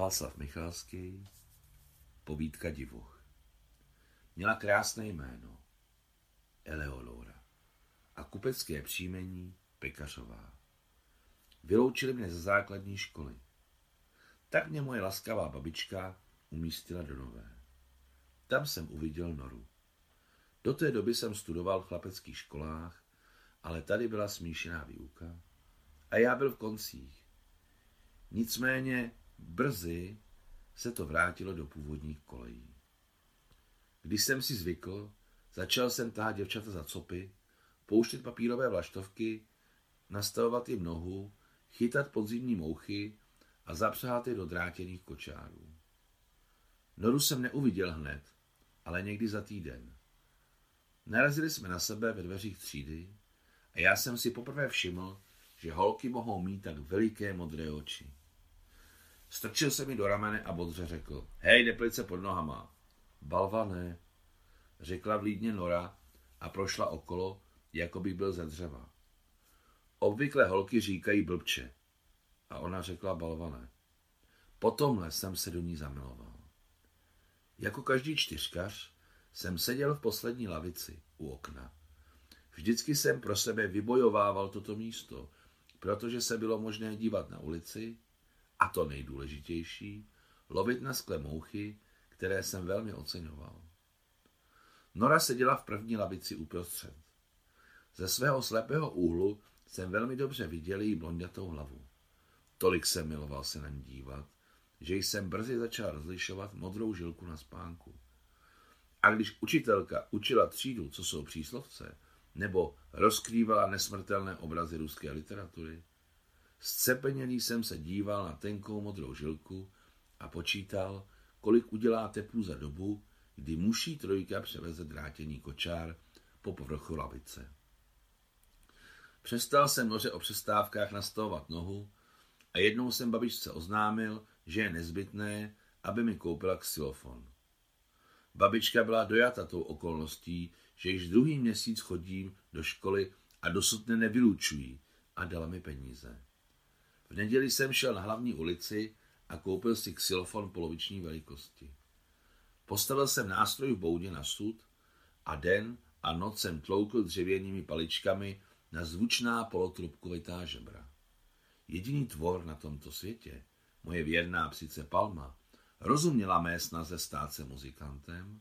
Václav Michalský, povídka divoch. Měla krásné jméno, Eleonora, a kupecké příjmení Pekařová. Vyloučili mě ze základní školy. Tak mě moje laskavá babička umístila do nové. Tam jsem uviděl noru. Do té doby jsem studoval v chlapeckých školách, ale tady byla smíšená výuka a já byl v koncích. Nicméně Brzy se to vrátilo do původních kolejí. Když jsem si zvykl, začal jsem tahat děvčata za copy, pouštět papírové vlaštovky, nastavovat jim nohu, chytat podzimní mouchy a zapřáhat je do drátěných kočárů. Noru jsem neuviděl hned, ale někdy za týden. Narazili jsme na sebe ve dveřích třídy a já jsem si poprvé všiml, že holky mohou mít tak veliké modré oči. Strčil se mi do ramene a bodře řekl. Hej, neplice pod nohama. Balva ne, řekla vlídně Nora a prošla okolo, jako by byl ze dřeva. Obvykle holky říkají blbče. A ona řekla balvané. Potomhle jsem se do ní zamiloval. Jako každý čtyřkař jsem seděl v poslední lavici u okna. Vždycky jsem pro sebe vybojovával toto místo, protože se bylo možné dívat na ulici a to nejdůležitější, lovit na skle mouchy, které jsem velmi oceňoval. Nora seděla v první lavici uprostřed. Ze svého slepého úhlu jsem velmi dobře viděl její blondatou hlavu. Tolik jsem miloval se na ní dívat, že jsem brzy začal rozlišovat modrou žilku na spánku. A když učitelka učila třídu, co jsou příslovce, nebo rozkrývala nesmrtelné obrazy ruské literatury, Scepeněný jsem se díval na tenkou modrou žilku a počítal, kolik udělá teplů za dobu, kdy muší trojka převeze drátěný kočár po povrchu lavice. Přestal jsem noře o přestávkách nastavovat nohu a jednou jsem babičce oznámil, že je nezbytné, aby mi koupila xylofon. Babička byla dojata tou okolností, že již druhý měsíc chodím do školy a dosud nevylučují a dala mi peníze. V neděli jsem šel na hlavní ulici a koupil si xylofon poloviční velikosti. Postavil jsem nástroj v boudě na sud a den a noc jsem tloukl dřevěnými paličkami na zvučná polotrubkovitá žebra. Jediný tvor na tomto světě, moje věrná psice Palma, rozuměla mé snaze stát se muzikantem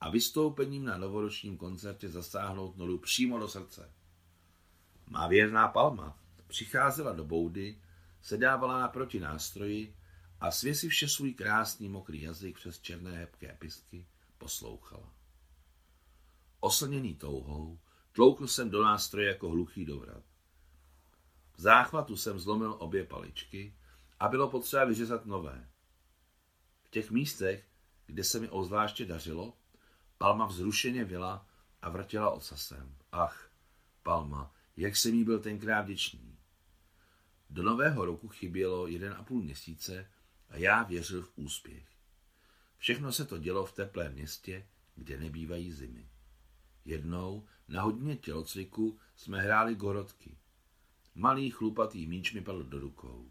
a vystoupením na novoročním koncertě zasáhnout Noru přímo do srdce. Má věrná Palma přicházela do boudy sedávala naproti nástroji a svěsi vše svůj krásný mokrý jazyk přes černé hebké pistky poslouchala. Oslněný touhou, tloukl jsem do nástroje jako hluchý dovrat. V záchvatu jsem zlomil obě paličky a bylo potřeba vyřezat nové. V těch místech, kde se mi ozvláště dařilo, Palma vzrušeně vyla a vrtěla ocasem. Ach, Palma, jak jsem jí byl tenkrát vděčný. Do nového roku chybělo jeden a půl měsíce a já věřil v úspěch. Všechno se to dělo v teplém městě, kde nebývají zimy. Jednou na hodině tělocviku jsme hráli gorodky. Malý chlupatý míč mi padl do rukou.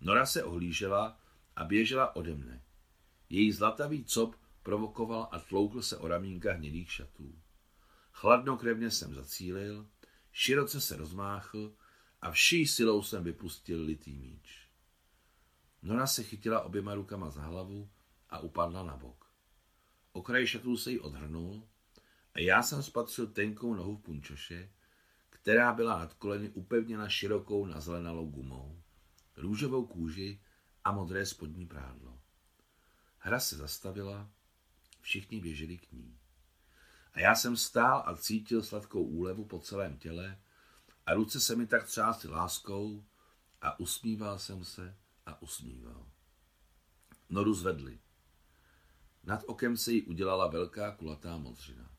Nora se ohlížela a běžela ode mne. Její zlatavý cop provokoval a tloukl se o ramínka hnědých šatů. Chladnokrevně jsem zacílil, široce se rozmáchl a vší silou jsem vypustil litý míč. Nora se chytila oběma rukama za hlavu a upadla na bok. Okraj šatů se jí odhrnul a já jsem spatřil tenkou nohu v punčoše, která byla nad koleny upevněna širokou nazelenalou gumou, růžovou kůži a modré spodní prádlo. Hra se zastavila, všichni běželi k ní. A já jsem stál a cítil sladkou úlevu po celém těle, a ruce se mi tak třásly láskou a usmíval jsem se a usmíval. Noru zvedli. Nad okem se jí udělala velká kulatá modřina.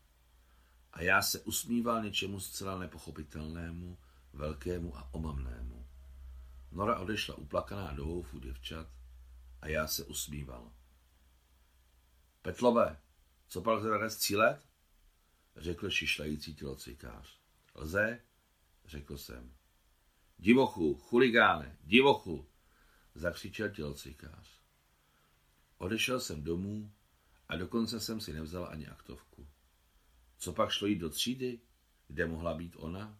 A já se usmíval něčemu zcela nepochopitelnému, velkému a omamnému. Nora odešla uplakaná do houfu děvčat a já se usmíval. Petlové, co pak teda cílet? řekl šišlající tělocvikář. Lze, řekl jsem. Divochu, chuligáne, divochu, zakřičel tělocvikář. Odešel jsem domů a dokonce jsem si nevzal ani aktovku. Co pak šlo jít do třídy, kde mohla být ona?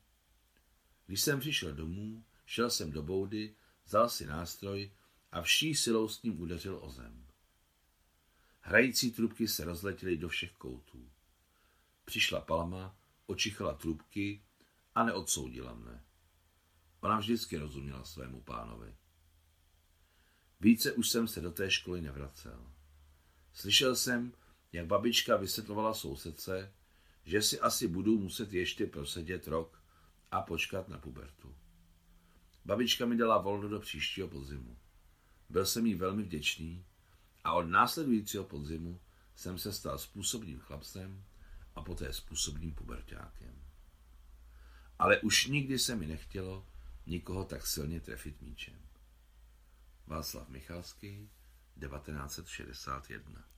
Když jsem přišel domů, šel jsem do boudy, vzal si nástroj a vší silou s ním udeřil o zem. Hrající trubky se rozletěly do všech koutů. Přišla Palma, očichala trubky a neodsoudila mne. Ona vždycky rozuměla svému pánovi. Více už jsem se do té školy nevracel. Slyšel jsem, jak babička vysvětlovala sousedce, že si asi budu muset ještě prosedět rok a počkat na pubertu. Babička mi dala volno do příštího podzimu. Byl jsem jí velmi vděčný a od následujícího podzimu jsem se stal způsobným chlapcem a poté způsobným pubertákem. Ale už nikdy se mi nechtělo nikoho tak silně trefit míčem. Václav Michalský, 1961